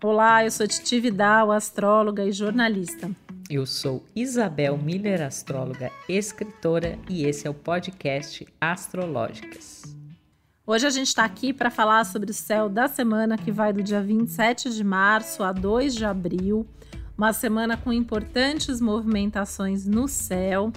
Olá, eu sou Titi Vidal, astróloga e jornalista. Eu sou Isabel Miller, astróloga, escritora, e esse é o podcast Astrológicas. Hoje a gente está aqui para falar sobre o céu da semana que vai do dia 27 de março a 2 de abril, uma semana com importantes movimentações no céu.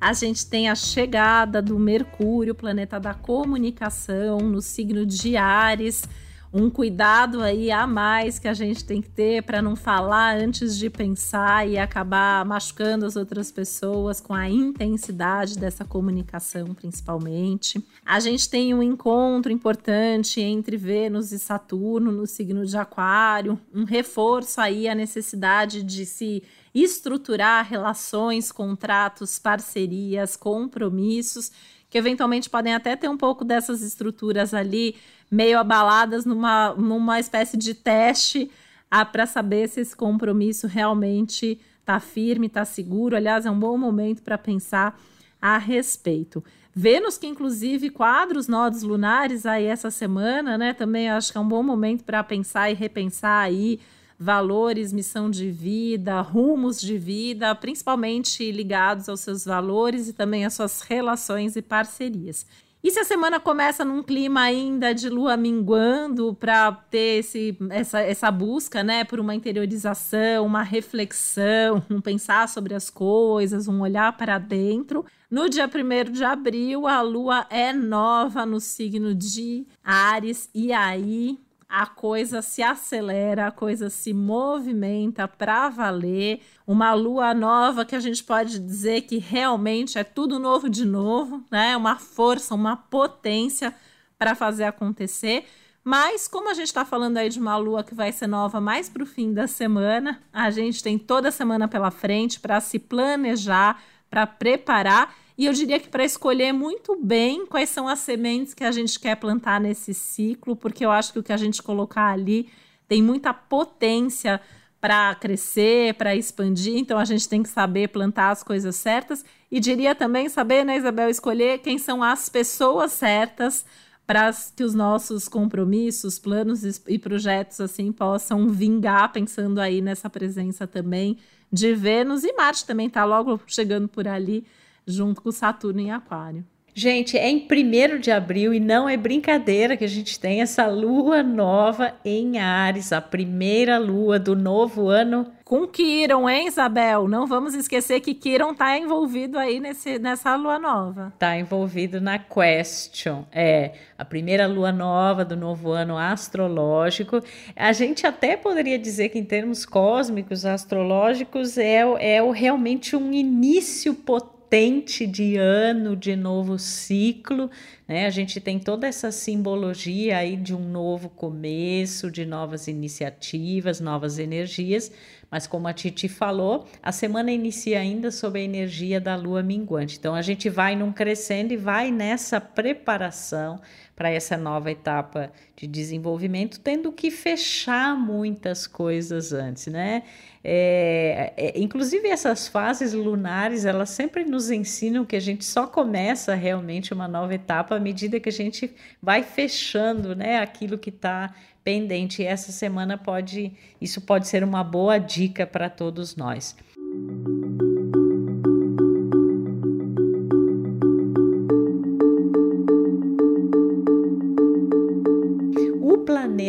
A gente tem a chegada do Mercúrio, planeta da comunicação, no signo de Ares um cuidado aí a mais que a gente tem que ter para não falar antes de pensar e acabar machucando as outras pessoas com a intensidade dessa comunicação, principalmente. A gente tem um encontro importante entre Vênus e Saturno no signo de Aquário, um reforço aí a necessidade de se estruturar relações, contratos, parcerias, compromissos que eventualmente podem até ter um pouco dessas estruturas ali meio abaladas numa, numa espécie de teste ah, para saber se esse compromisso realmente está firme, está seguro. Aliás, é um bom momento para pensar a respeito. Vênus, que inclusive quadra os nodos lunares aí essa semana, né? Também acho que é um bom momento para pensar e repensar aí valores, missão de vida, rumos de vida, principalmente ligados aos seus valores e também às suas relações e parcerias. E se a semana começa num clima ainda de lua minguando para ter esse, essa, essa busca né, por uma interiorização, uma reflexão, um pensar sobre as coisas, um olhar para dentro. No dia 1 de abril, a lua é nova no signo de Ares, e aí a coisa se acelera, a coisa se movimenta para valer. Uma lua nova que a gente pode dizer que realmente é tudo novo de novo, né? Uma força, uma potência para fazer acontecer. Mas, como a gente está falando aí de uma lua que vai ser nova mais para o fim da semana, a gente tem toda a semana pela frente para se planejar, para preparar e eu diria que para escolher muito bem quais são as sementes que a gente quer plantar nesse ciclo, porque eu acho que o que a gente colocar ali tem muita potência para crescer, para expandir, então a gente tem que saber plantar as coisas certas. E diria também saber, né, Isabel, escolher quem são as pessoas certas para que os nossos compromissos, planos e projetos assim possam vingar, pensando aí nessa presença também de Vênus. E Marte também está logo chegando por ali junto com Saturno em Aquário. Gente, é em 1 de abril e não é brincadeira que a gente tem essa lua nova em Ares, a primeira lua do novo ano. Com Kiron, hein, Isabel? Não vamos esquecer que Kiron está envolvido aí nesse, nessa lua nova. Está envolvido na Question. É, a primeira lua nova do novo ano astrológico. A gente até poderia dizer que, em termos cósmicos, astrológicos, é, é realmente um início potente potente de ano, de novo ciclo, né? A gente tem toda essa simbologia aí de um novo começo, de novas iniciativas, novas energias, mas como a Titi falou, a semana inicia ainda sob a energia da lua minguante. Então a gente vai num crescendo e vai nessa preparação para essa nova etapa de desenvolvimento, tendo que fechar muitas coisas antes, né? É, é, inclusive essas fases lunares, elas sempre nos ensinam que a gente só começa realmente uma nova etapa à medida que a gente vai fechando, né, aquilo que está pendente. E essa semana pode, isso pode ser uma boa dica para todos nós.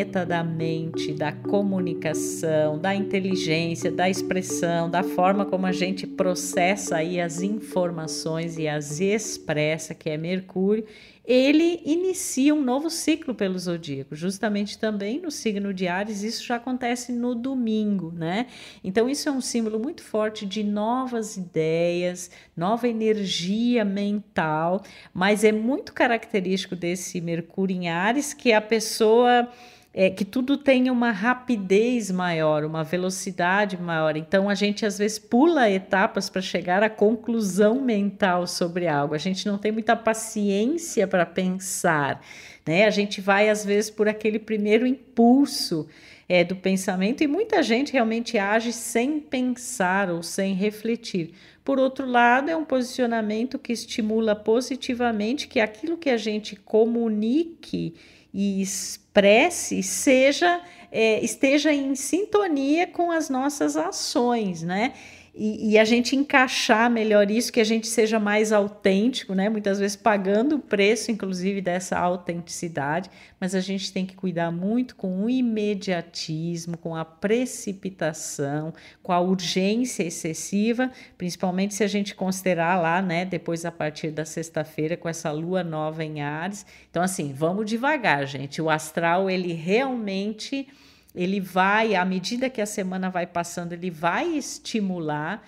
Planeta da mente, da comunicação, da inteligência, da expressão, da forma como a gente processa aí as informações e as expressa, que é Mercúrio, ele inicia um novo ciclo pelo zodíaco, justamente também no signo de Ares, isso já acontece no domingo, né? Então, isso é um símbolo muito forte de novas ideias, nova energia mental, mas é muito característico desse Mercúrio em Ares que a pessoa é, que tudo tenha uma rapidez maior, uma velocidade maior. Então a gente às vezes pula etapas para chegar à conclusão mental sobre algo. A gente não tem muita paciência para pensar, né? A gente vai às vezes por aquele primeiro impulso é, do pensamento e muita gente realmente age sem pensar ou sem refletir. Por outro lado, é um posicionamento que estimula positivamente que aquilo que a gente comunique e expresse seja é, esteja em sintonia com as nossas ações, né? E, e, a gente encaixar melhor isso, que a gente seja mais autêntico, né? Muitas vezes pagando o preço, inclusive, dessa autenticidade, mas a gente tem que cuidar muito com o imediatismo, com a precipitação, com a urgência excessiva, principalmente se a gente considerar lá, né? Depois, a partir da sexta-feira, com essa lua nova em Ares. Então, assim, vamos devagar, gente. O astral, ele realmente ele vai, à medida que a semana vai passando, ele vai estimular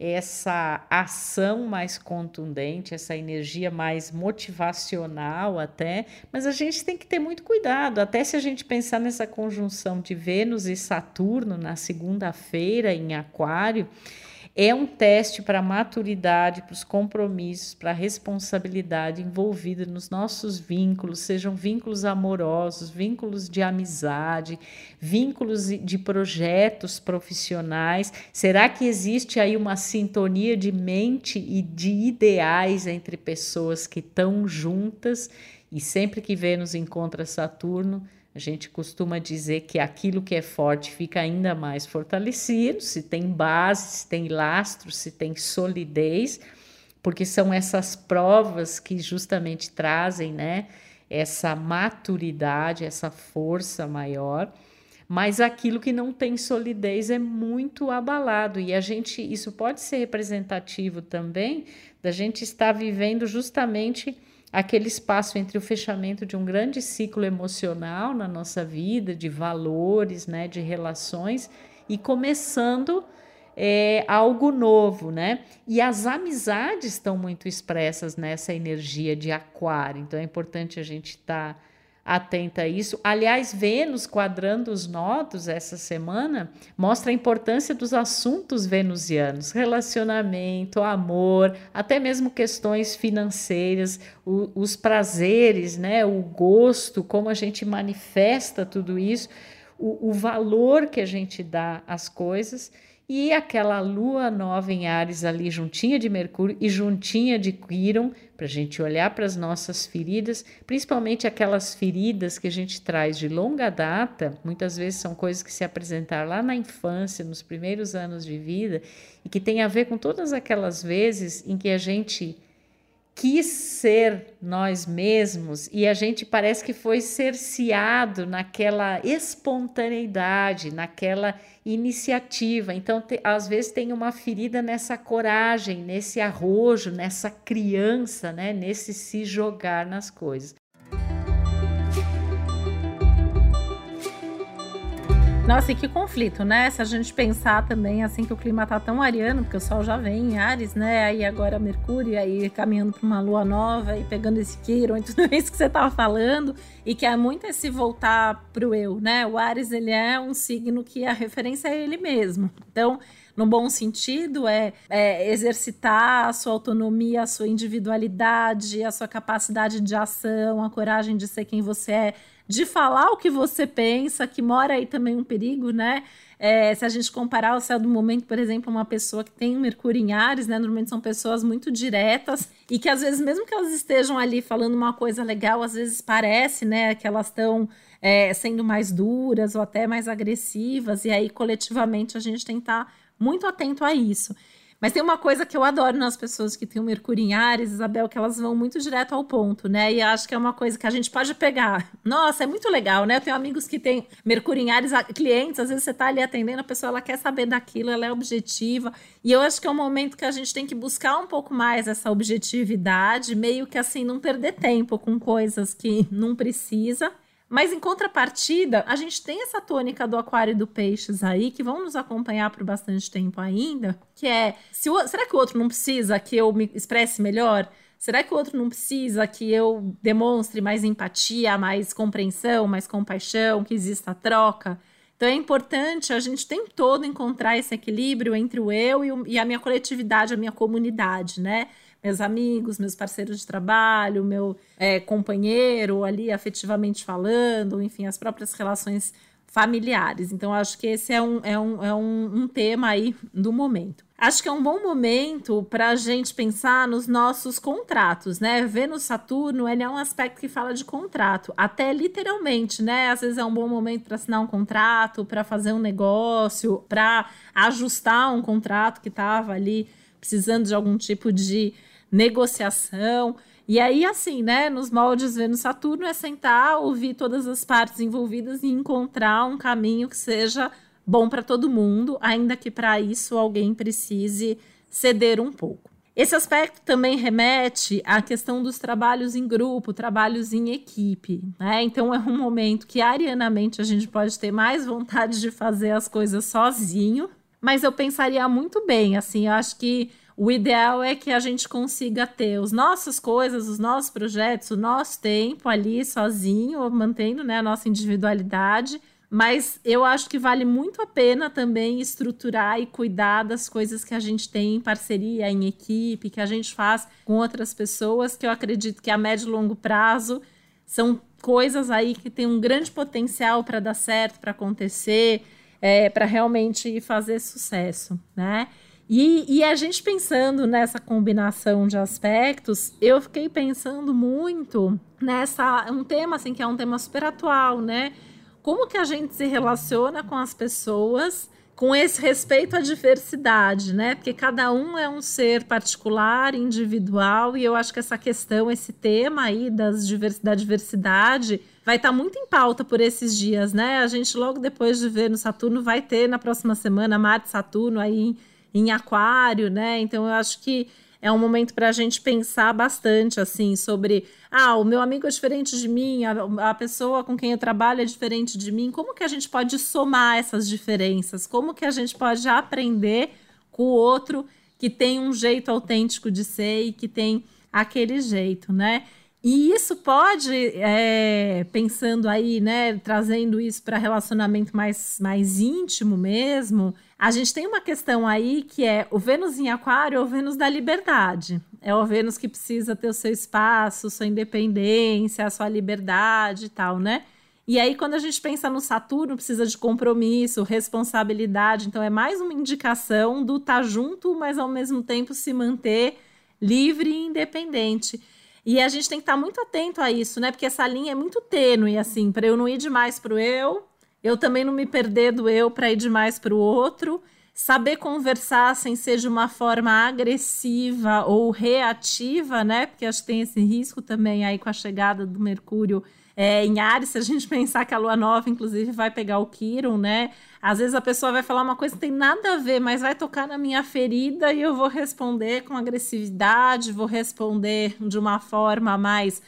essa ação mais contundente, essa energia mais motivacional até, mas a gente tem que ter muito cuidado, até se a gente pensar nessa conjunção de Vênus e Saturno na segunda-feira em Aquário, é um teste para a maturidade, para os compromissos, para a responsabilidade envolvida nos nossos vínculos, sejam vínculos amorosos, vínculos de amizade, vínculos de projetos profissionais. Será que existe aí uma sintonia de mente e de ideais entre pessoas que estão juntas? E sempre que Vênus encontra Saturno, a gente costuma dizer que aquilo que é forte fica ainda mais fortalecido, se tem base, se tem lastro, se tem solidez, porque são essas provas que justamente trazem, né, essa maturidade, essa força maior. Mas aquilo que não tem solidez é muito abalado e a gente isso pode ser representativo também da gente estar vivendo justamente aquele espaço entre o fechamento de um grande ciclo emocional na nossa vida, de valores, né, de relações, e começando é, algo novo, né? E as amizades estão muito expressas nessa energia de aquário, então é importante a gente estar. Tá atenta a isso. Aliás, Vênus quadrando os nodos essa semana mostra a importância dos assuntos venusianos, relacionamento, amor, até mesmo questões financeiras, o, os prazeres, né, o gosto, como a gente manifesta tudo isso, o, o valor que a gente dá às coisas e aquela lua nova em Ares ali juntinha de Mercúrio e juntinha de Quiron, para a gente olhar para as nossas feridas, principalmente aquelas feridas que a gente traz de longa data, muitas vezes são coisas que se apresentaram lá na infância, nos primeiros anos de vida, e que tem a ver com todas aquelas vezes em que a gente quis ser nós mesmos e a gente parece que foi cerceado naquela espontaneidade, naquela iniciativa. Então, te, às vezes tem uma ferida nessa coragem, nesse arrojo, nessa criança, né, nesse se jogar nas coisas. Nossa, e que conflito, né? Se a gente pensar também assim que o clima tá tão ariano, porque o Sol já vem em Ares, né? Aí agora Mercúrio, aí caminhando para uma lua nova e pegando esse Quiron e tudo isso que você tava falando, e que é muito esse voltar pro eu, né? O Ares, ele é um signo que a referência é ele mesmo. Então, no bom sentido, é, é, exercitar a sua autonomia, a sua individualidade, a sua capacidade de ação, a coragem de ser quem você é, de falar o que você pensa, que mora aí também um perigo, né? É, se a gente comparar o céu do momento, por exemplo, uma pessoa que tem Mercúrio em Ares, né? Normalmente são pessoas muito diretas e que às vezes, mesmo que elas estejam ali falando uma coisa legal, às vezes parece, né, que elas estão é, sendo mais duras ou até mais agressivas, e aí coletivamente a gente tem que estar muito atento a isso. Mas tem uma coisa que eu adoro nas pessoas que têm o Mercúrio em Ares, Isabel, que elas vão muito direto ao ponto, né? E acho que é uma coisa que a gente pode pegar. Nossa, é muito legal, né? Eu tenho amigos que têm Mercúrio em Ares, clientes, às vezes você tá ali atendendo, a pessoa ela quer saber daquilo, ela é objetiva. E eu acho que é um momento que a gente tem que buscar um pouco mais essa objetividade, meio que assim, não perder tempo com coisas que não precisa. Mas em contrapartida, a gente tem essa tônica do aquário e do peixes aí, que vão nos acompanhar por bastante tempo ainda, que é, se o, será que o outro não precisa que eu me expresse melhor? Será que o outro não precisa que eu demonstre mais empatia, mais compreensão, mais compaixão, que exista troca? Então é importante a gente tem todo encontrar esse equilíbrio entre o eu e, o, e a minha coletividade, a minha comunidade, né? Meus amigos, meus parceiros de trabalho, meu é, companheiro ali afetivamente falando, enfim, as próprias relações familiares. Então, acho que esse é um, é um, é um, um tema aí do momento. Acho que é um bom momento para a gente pensar nos nossos contratos, né? Vênus Saturno, ele é um aspecto que fala de contrato, até literalmente, né? Às vezes é um bom momento para assinar um contrato, para fazer um negócio, para ajustar um contrato que estava ali precisando de algum tipo de negociação. E aí, assim, né, nos moldes Vênus Saturno é sentar, ouvir todas as partes envolvidas e encontrar um caminho que seja bom para todo mundo, ainda que para isso alguém precise ceder um pouco. Esse aspecto também remete à questão dos trabalhos em grupo, trabalhos em equipe, né? Então é um momento que arianamente a gente pode ter mais vontade de fazer as coisas sozinho, mas eu pensaria muito bem, assim, eu acho que o ideal é que a gente consiga ter as nossas coisas, os nossos projetos, o nosso tempo ali sozinho, mantendo né, a nossa individualidade, mas eu acho que vale muito a pena também estruturar e cuidar das coisas que a gente tem em parceria, em equipe, que a gente faz com outras pessoas, que eu acredito que a médio e longo prazo são coisas aí que têm um grande potencial para dar certo, para acontecer, é, para realmente fazer sucesso, né? E, e, a gente pensando nessa combinação de aspectos, eu fiquei pensando muito nessa um tema assim que é um tema super atual, né? como que a gente se relaciona com as pessoas com esse respeito à diversidade, né? Porque cada um é um ser particular, individual, e eu acho que essa questão, esse tema aí das divers, da diversidade vai estar tá muito em pauta por esses dias, né? A gente logo depois de ver no Saturno vai ter na próxima semana Marte Saturno aí em, em Aquário, né? Então eu acho que é um momento para a gente pensar bastante assim sobre ah, o meu amigo é diferente de mim, a, a, pessoa com quem eu trabalho é diferente de mim. Como que a gente pode somar essas diferenças? Como que a gente pode aprender com o outro que tem um jeito autêntico de ser e que tem aquele jeito, né? E isso pode, é, pensando aí, né, trazendo isso para relacionamento mais, mais íntimo mesmo, a gente tem uma questão aí que é o Vênus em Aquário é o Vênus da liberdade. É o Vênus que precisa ter o seu espaço, sua independência, a sua liberdade e tal, né? E aí, quando a gente pensa no Saturno, precisa de compromisso, responsabilidade. Então, é mais uma indicação do estar tá junto, mas ao mesmo tempo se manter livre e independente. E a gente tem que estar tá muito atento a isso, né? Porque essa linha é muito tênue, assim, para eu não ir demais para o eu eu também não me perder do eu para ir demais para o outro, saber conversar sem ser de uma forma agressiva ou reativa, né? Porque acho que tem esse risco também aí com a chegada do Mercúrio é, em Ares, se a gente pensar que a lua nova, inclusive, vai pegar o Quiron, né? Às vezes a pessoa vai falar uma coisa que tem nada a ver, mas vai tocar na minha ferida e eu vou responder com agressividade, vou responder de uma forma mais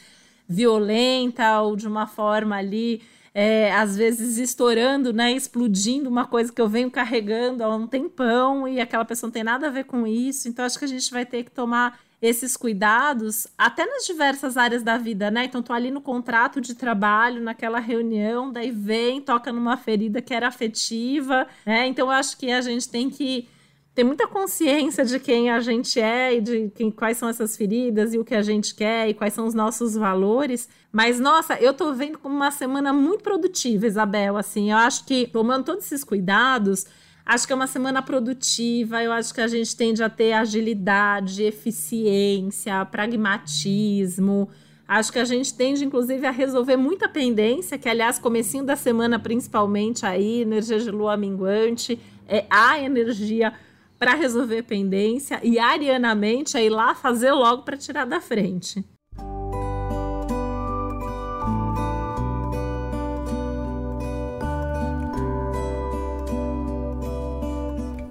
violenta ou de uma forma ali é, às vezes estourando, né, explodindo uma coisa que eu venho carregando há um tempão e aquela pessoa não tem nada a ver com isso. Então acho que a gente vai ter que tomar esses cuidados até nas diversas áreas da vida, né? Então tô ali no contrato de trabalho, naquela reunião, daí vem, toca numa ferida que era afetiva, né? Então eu acho que a gente tem que ter muita consciência de quem a gente é e de quem, quais são essas feridas e o que a gente quer e quais são os nossos valores. Mas, nossa, eu tô vendo como uma semana muito produtiva, Isabel. Assim, eu acho que tomando todos esses cuidados, acho que é uma semana produtiva. Eu acho que a gente tende a ter agilidade, eficiência, pragmatismo. Acho que a gente tende, inclusive, a resolver muita pendência, que, aliás, comecinho da semana, principalmente aí, energia de lua minguante, é a energia para resolver pendência e arianamente ir lá fazer logo para tirar da frente.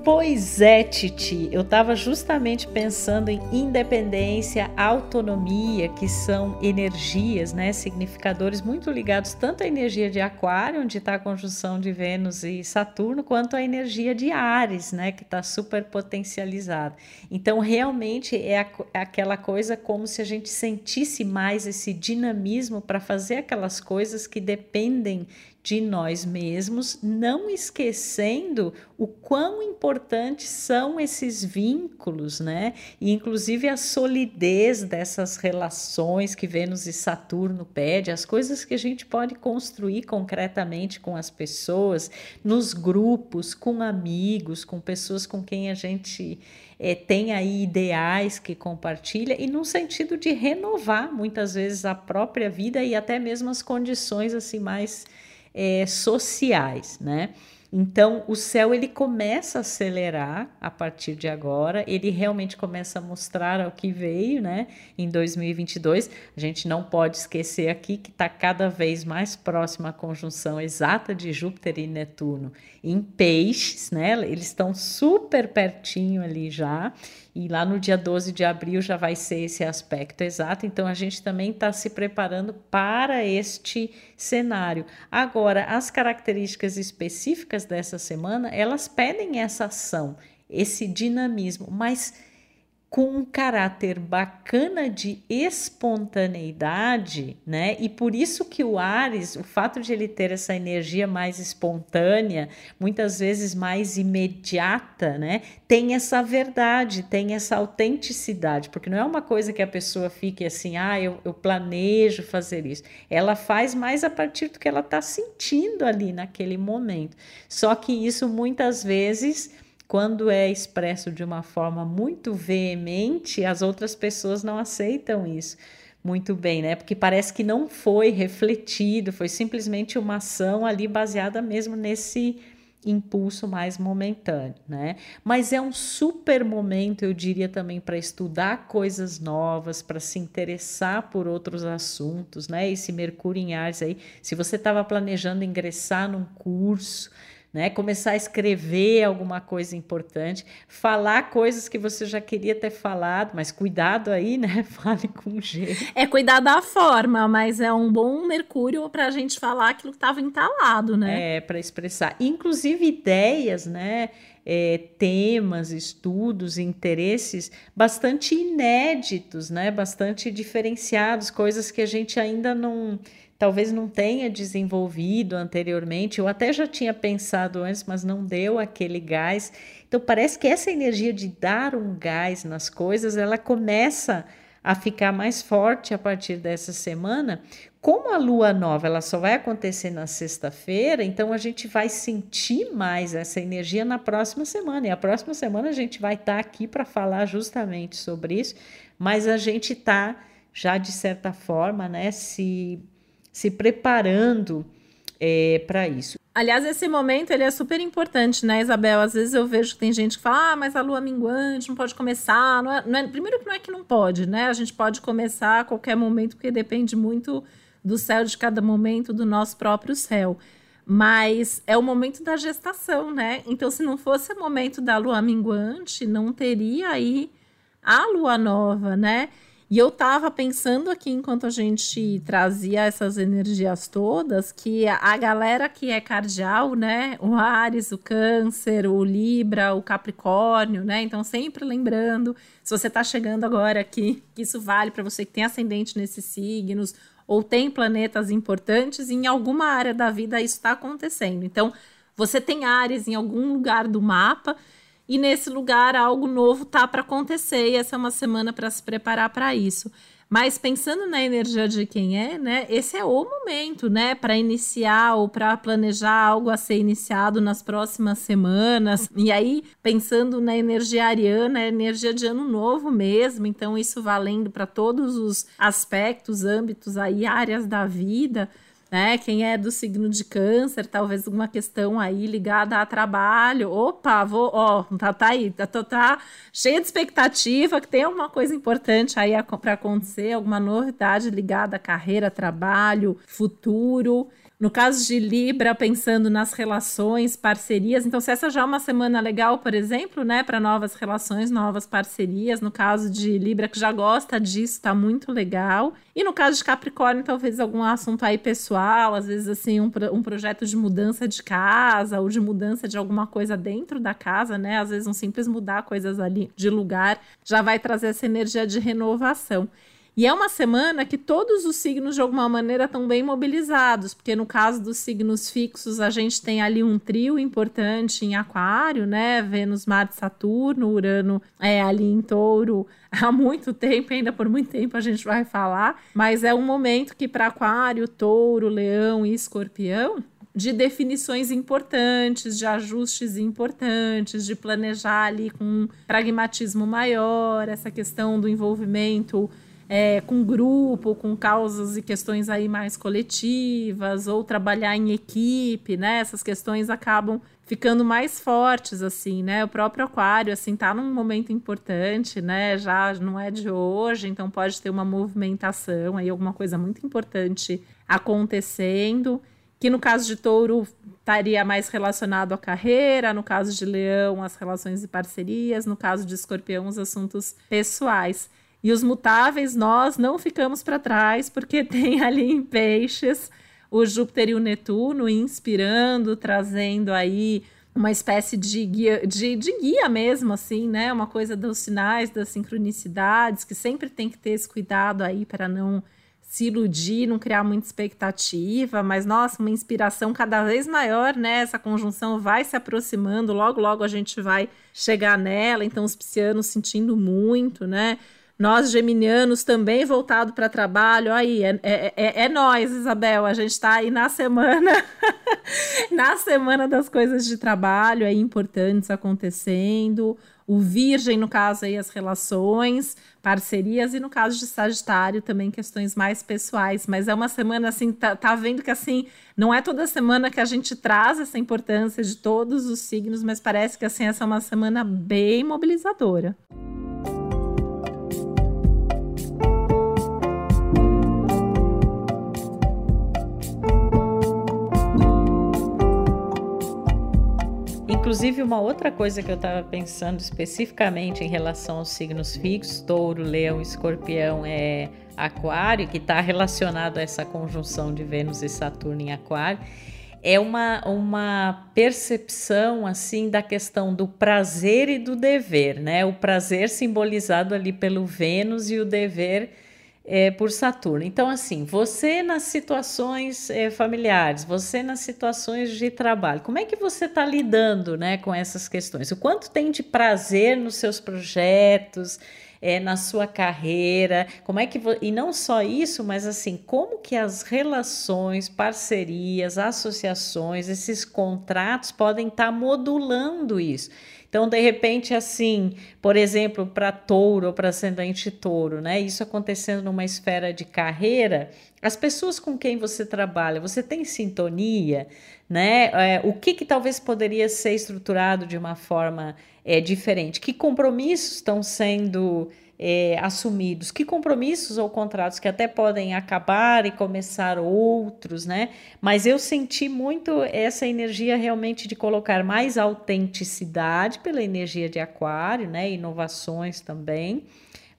Pois é, Titi, eu estava justamente pensando em independência, autonomia, que são energias, né, significadores muito ligados tanto à energia de Aquário, onde está a conjunção de Vênus e Saturno, quanto à energia de Ares, né, que está super potencializada. Então, realmente é, a, é aquela coisa como se a gente sentisse mais esse dinamismo para fazer aquelas coisas que dependem de nós mesmos, não esquecendo o quão importantes são esses vínculos, né? E inclusive a solidez dessas relações que Vênus e Saturno pede, as coisas que a gente pode construir concretamente com as pessoas, nos grupos, com amigos, com pessoas com quem a gente é, tem aí ideais que compartilha e no sentido de renovar muitas vezes a própria vida e até mesmo as condições assim mais é, sociais, né? Então, o céu ele começa a acelerar a partir de agora, ele realmente começa a mostrar o que veio, né? Em 2022, a gente não pode esquecer aqui que está cada vez mais próxima a conjunção exata de Júpiter e Netuno em Peixes, né? Eles estão super pertinho ali já. E lá no dia 12 de abril já vai ser esse aspecto exato. Então a gente também está se preparando para este cenário. Agora, as características específicas dessa semana, elas pedem essa ação, esse dinamismo, mas com um caráter bacana de espontaneidade, né? E por isso que o Ares, o fato de ele ter essa energia mais espontânea, muitas vezes mais imediata, né? Tem essa verdade, tem essa autenticidade, porque não é uma coisa que a pessoa fique assim, ah, eu, eu planejo fazer isso. Ela faz mais a partir do que ela está sentindo ali naquele momento. Só que isso muitas vezes quando é expresso de uma forma muito veemente, as outras pessoas não aceitam isso muito bem, né? Porque parece que não foi refletido, foi simplesmente uma ação ali baseada mesmo nesse impulso mais momentâneo, né? Mas é um super momento, eu diria também para estudar coisas novas, para se interessar por outros assuntos, né? Esse Mercúrio em Ares aí, se você estava planejando ingressar num curso, né? Começar a escrever alguma coisa importante, falar coisas que você já queria ter falado, mas cuidado aí, né? Fale com jeito. É cuidar da forma, mas é um bom Mercúrio para a gente falar aquilo que estava entalado, né? É, para expressar. Inclusive ideias, né? É, temas, estudos, interesses bastante inéditos, né? Bastante diferenciados, coisas que a gente ainda não talvez não tenha desenvolvido anteriormente, ou até já tinha pensado antes, mas não deu aquele gás. Então parece que essa energia de dar um gás nas coisas, ela começa a ficar mais forte a partir dessa semana. Como a lua nova ela só vai acontecer na sexta-feira, então a gente vai sentir mais essa energia na próxima semana. E a próxima semana a gente vai estar tá aqui para falar justamente sobre isso, mas a gente está já de certa forma, né, se se preparando é, para isso. Aliás, esse momento ele é super importante, né, Isabel? Às vezes eu vejo que tem gente que fala, ah, mas a lua minguante não pode começar. Não é, não é... Primeiro que não é que não pode, né? A gente pode começar a qualquer momento, porque depende muito do céu de cada momento, do nosso próprio céu. Mas é o momento da gestação, né? Então, se não fosse o momento da lua minguante, não teria aí a lua nova, né? E eu estava pensando aqui, enquanto a gente trazia essas energias todas, que a galera que é cardial, né? O Ares, o Câncer, o Libra, o Capricórnio, né? Então, sempre lembrando, se você está chegando agora aqui, que isso vale para você que tem ascendente nesses signos, ou tem planetas importantes, em alguma área da vida isso está acontecendo. Então, você tem Ares em algum lugar do mapa e nesse lugar algo novo tá para acontecer e essa é uma semana para se preparar para isso. Mas pensando na energia de quem é, né? Esse é o momento, né, para iniciar ou para planejar algo a ser iniciado nas próximas semanas. E aí, pensando na energia ariana, é energia de ano novo mesmo, então isso valendo para todos os aspectos, âmbitos aí, áreas da vida né? Quem é do signo de câncer, talvez alguma questão aí ligada a trabalho. Opa, vou, ó, tá, tá aí, tá, tá, tá cheia de expectativa que tem alguma coisa importante aí para acontecer, alguma novidade ligada a carreira, trabalho, futuro. No caso de Libra, pensando nas relações, parcerias. Então, se essa já é uma semana legal, por exemplo, né, para novas relações, novas parcerias. No caso de Libra, que já gosta disso, tá muito legal. E no caso de Capricórnio, talvez algum assunto aí pessoal, às vezes assim, um, um projeto de mudança de casa ou de mudança de alguma coisa dentro da casa, né? Às vezes um simples mudar coisas ali de lugar já vai trazer essa energia de renovação. E é uma semana que todos os signos, de alguma maneira, estão bem mobilizados, porque no caso dos signos fixos, a gente tem ali um trio importante em Aquário, né? Vênus, Marte, Saturno, Urano é ali em Touro há muito tempo, ainda por muito tempo a gente vai falar, mas é um momento que para Aquário, Touro, Leão e Escorpião de definições importantes, de ajustes importantes, de planejar ali com um pragmatismo maior, essa questão do envolvimento é, com grupo, com causas e questões aí mais coletivas, ou trabalhar em equipe, né? Essas questões acabam ficando mais fortes, assim, né? O próprio aquário, assim, tá num momento importante, né? Já não é de hoje, então pode ter uma movimentação aí, alguma coisa muito importante acontecendo que no caso de touro estaria mais relacionado à carreira, no caso de leão, as relações e parcerias, no caso de escorpião, os assuntos pessoais. E os mutáveis, nós não ficamos para trás, porque tem ali em peixes o Júpiter e o Netuno inspirando, trazendo aí uma espécie de guia, de, de, guia mesmo, assim, né? Uma coisa dos sinais, das sincronicidades, que sempre tem que ter esse cuidado aí para não se iludir, não criar muita expectativa, mas nossa, uma inspiração cada vez maior, né? Essa conjunção vai se aproximando, logo, logo a gente vai chegar nela, então os piscianos sentindo muito, né? Nós, geminianos, também voltado para trabalho. Aí, é, é, é, é nós, Isabel. A gente está aí na semana, na semana das coisas de trabalho aí importantes acontecendo o Virgem, no caso aí, as relações, parcerias, e no caso de Sagitário, também questões mais pessoais. Mas é uma semana assim, tá, tá vendo que assim, não é toda semana que a gente traz essa importância de todos os signos, mas parece que assim, essa é uma semana bem mobilizadora. Inclusive, uma outra coisa que eu estava pensando especificamente em relação aos signos fixos, touro, leão, escorpião, é aquário, que está relacionado a essa conjunção de Vênus e Saturno em aquário, é uma, uma percepção assim da questão do prazer e do dever, né? O prazer simbolizado ali pelo Vênus e o dever é, por Saturno. Então, assim, você nas situações é, familiares, você nas situações de trabalho, como é que você está lidando né, com essas questões? O quanto tem de prazer nos seus projetos, é, na sua carreira? Como é que e não só isso, mas assim, como que as relações, parcerias, associações, esses contratos podem estar tá modulando isso? Então, de repente, assim, por exemplo, para touro ou para ascendente touro, né? Isso acontecendo numa esfera de carreira, as pessoas com quem você trabalha, você tem sintonia, né? É, o que, que talvez poderia ser estruturado de uma forma é, diferente? Que compromissos estão sendo é, assumidos, que compromissos ou contratos que até podem acabar e começar outros, né? Mas eu senti muito essa energia realmente de colocar mais autenticidade pela energia de Aquário, né? Inovações também,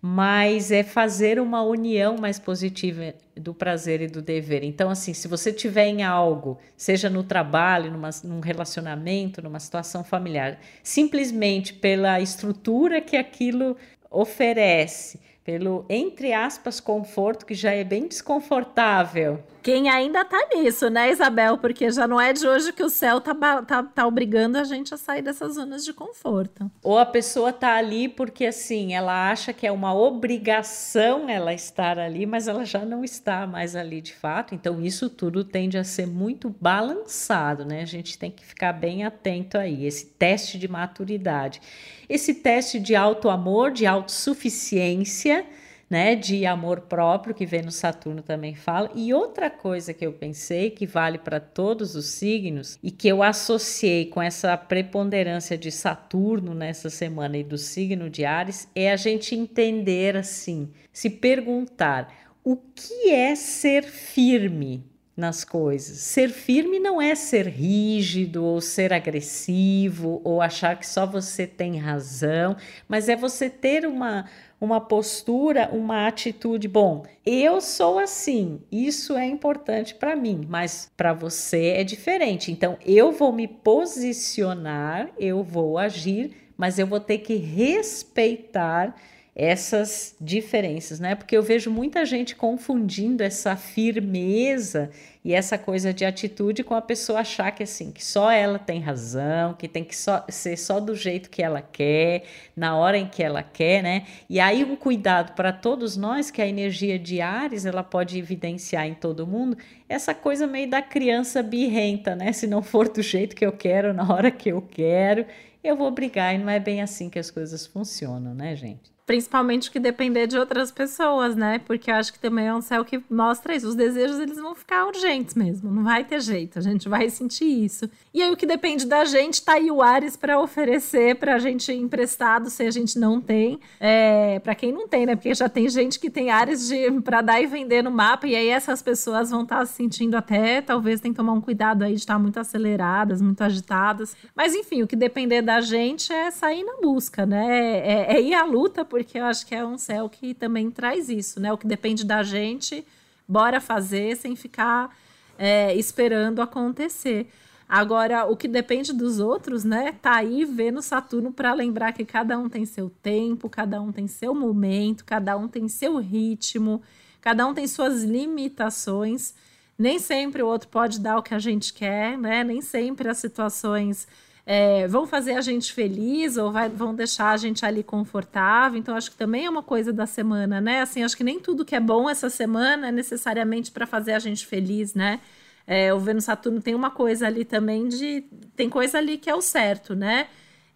mas é fazer uma união mais positiva do prazer e do dever. Então, assim, se você tiver em algo, seja no trabalho, numa, num relacionamento, numa situação familiar, simplesmente pela estrutura que aquilo oferece, pelo entre aspas conforto que já é bem desconfortável quem ainda tá nisso, né, Isabel? Porque já não é de hoje que o céu tá, tá, tá obrigando a gente a sair dessas zonas de conforto. Ou a pessoa tá ali porque, assim, ela acha que é uma obrigação ela estar ali, mas ela já não está mais ali de fato. Então, isso tudo tende a ser muito balançado, né? A gente tem que ficar bem atento aí. Esse teste de maturidade, esse teste de auto-amor, de autossuficiência né, de amor próprio, que Vênus Saturno também fala. E outra coisa que eu pensei que vale para todos os signos e que eu associei com essa preponderância de Saturno nessa semana e do signo de Ares é a gente entender assim, se perguntar o que é ser firme, nas coisas. Ser firme não é ser rígido ou ser agressivo ou achar que só você tem razão, mas é você ter uma uma postura, uma atitude. Bom, eu sou assim, isso é importante para mim, mas para você é diferente. Então eu vou me posicionar, eu vou agir, mas eu vou ter que respeitar essas diferenças, né? Porque eu vejo muita gente confundindo essa firmeza e essa coisa de atitude com a pessoa achar que assim, que só ela tem razão, que tem que só, ser só do jeito que ela quer, na hora em que ela quer, né? E aí um cuidado para todos nós que a energia de Ares, ela pode evidenciar em todo mundo essa coisa meio da criança birrenta, né? Se não for do jeito que eu quero, na hora que eu quero, eu vou brigar e não é bem assim que as coisas funcionam, né, gente? Principalmente que depender de outras pessoas, né? Porque eu acho que também é um céu que mostra isso. Os desejos, eles vão ficar urgentes mesmo. Não vai ter jeito. A gente vai sentir isso. E aí, o que depende da gente, tá aí o Ares para oferecer pra gente emprestado, se a gente não tem. É, para quem não tem, né? Porque já tem gente que tem Ares de, pra dar e vender no mapa. E aí, essas pessoas vão estar tá se sentindo até, talvez, tem que tomar um cuidado aí de estar tá muito aceleradas, muito agitadas. Mas, enfim, o que depender da gente é sair na busca, né? É, é ir à luta porque eu acho que é um céu que também traz isso, né? O que depende da gente, bora fazer sem ficar é, esperando acontecer. Agora, o que depende dos outros, né? Tá aí vendo Saturno para lembrar que cada um tem seu tempo, cada um tem seu momento, cada um tem seu ritmo, cada um tem suas limitações. Nem sempre o outro pode dar o que a gente quer, né? Nem sempre as situações é, vão fazer a gente feliz ou vai, vão deixar a gente ali confortável. Então, acho que também é uma coisa da semana, né? Assim, acho que nem tudo que é bom essa semana é necessariamente para fazer a gente feliz, né? É, o Vênus Saturno tem uma coisa ali também de. Tem coisa ali que é o certo, né?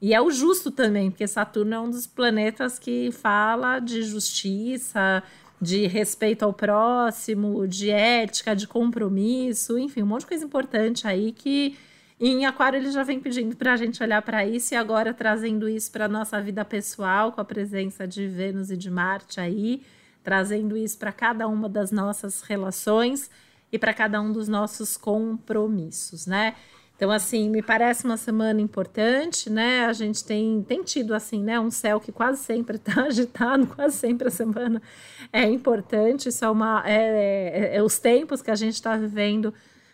E é o justo também, porque Saturno é um dos planetas que fala de justiça, de respeito ao próximo, de ética, de compromisso, enfim, um monte de coisa importante aí que e em Aquário ele já vem pedindo para a gente olhar para isso e agora trazendo isso para nossa vida pessoal, com a presença de Vênus e de Marte aí, trazendo isso para cada uma das nossas relações e para cada um dos nossos compromissos, né? Então, assim, me parece uma semana importante, né? A gente tem, tem tido, assim, né? Um céu que quase sempre está agitado, quase sempre a semana é importante. Isso é uma. É, é, é os tempos que a gente está vivendo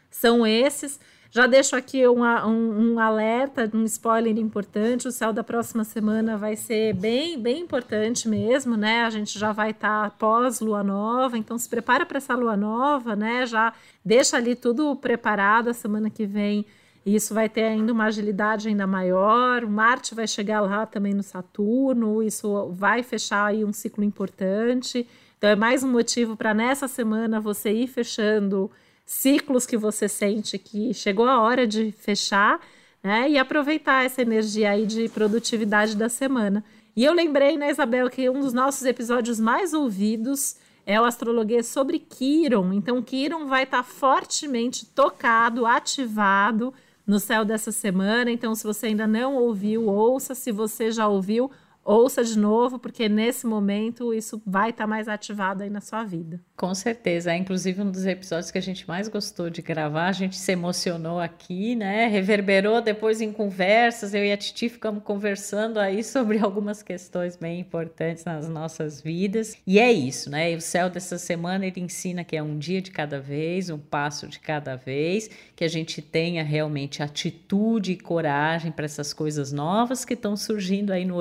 são esses. Já deixo aqui um, um, um, alerta, um spoiler importante. O céu da próxima semana vai ser bem, bem importante mesmo, né? A gente já vai estar tá pós lua nova, então se prepara para essa lua nova, né? Já deixa ali tudo preparado a semana que vem. Isso vai ter ainda uma agilidade ainda maior. O Marte vai chegar lá também no Saturno. Isso vai fechar aí um ciclo importante. Então é mais um motivo para nessa semana você ir fechando ciclos que você sente que chegou a hora de fechar, né? E aproveitar essa energia aí de produtividade da semana. E eu lembrei, né, Isabel, que um dos nossos episódios mais ouvidos é o Astrologia sobre Quiron. Então, Quiron vai estar tá fortemente tocado, ativado no céu dessa semana. Então, se você ainda não ouviu, ouça. Se você já ouviu, ouça de novo, porque nesse momento isso vai estar tá mais ativado aí na sua vida. Com certeza, é inclusive um dos episódios que a gente mais gostou de gravar, a gente se emocionou aqui, né? Reverberou depois em conversas, eu e a Titi ficamos conversando aí sobre algumas questões bem importantes nas nossas vidas. E é isso, né? E o céu dessa semana ele ensina que é um dia de cada vez, um passo de cada vez, que a gente tenha realmente atitude e coragem para essas coisas novas que estão surgindo aí no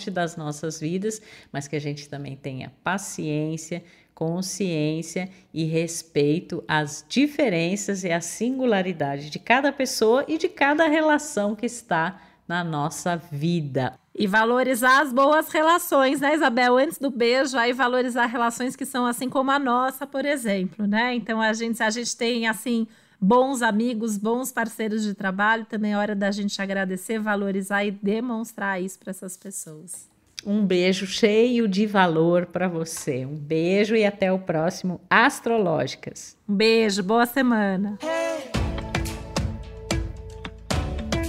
horizonte das nossas vidas, mas que a gente também tenha paciência, consciência e respeito às diferenças e à singularidade de cada pessoa e de cada relação que está na nossa vida. E valorizar as boas relações, né, Isabel? Antes do beijo, aí valorizar relações que são assim como a nossa, por exemplo, né? Então a gente, a gente tem assim bons amigos, bons parceiros de trabalho, também é hora da gente agradecer, valorizar e demonstrar isso para essas pessoas. Um beijo cheio de valor para você. Um beijo e até o próximo Astrológicas. Um beijo, boa semana.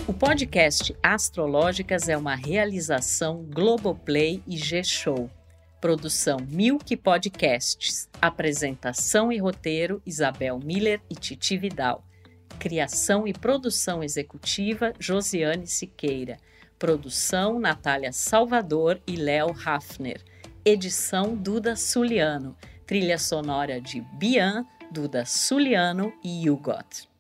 O podcast Astrológicas é uma realização Globoplay e G-Show. Produção Milk Podcasts. Apresentação e roteiro Isabel Miller e Titi Vidal. Criação e produção executiva Josiane Siqueira. Produção Natália Salvador e Léo Hafner. Edição Duda Suliano. Trilha sonora de Bian, Duda Suliano e Hugot.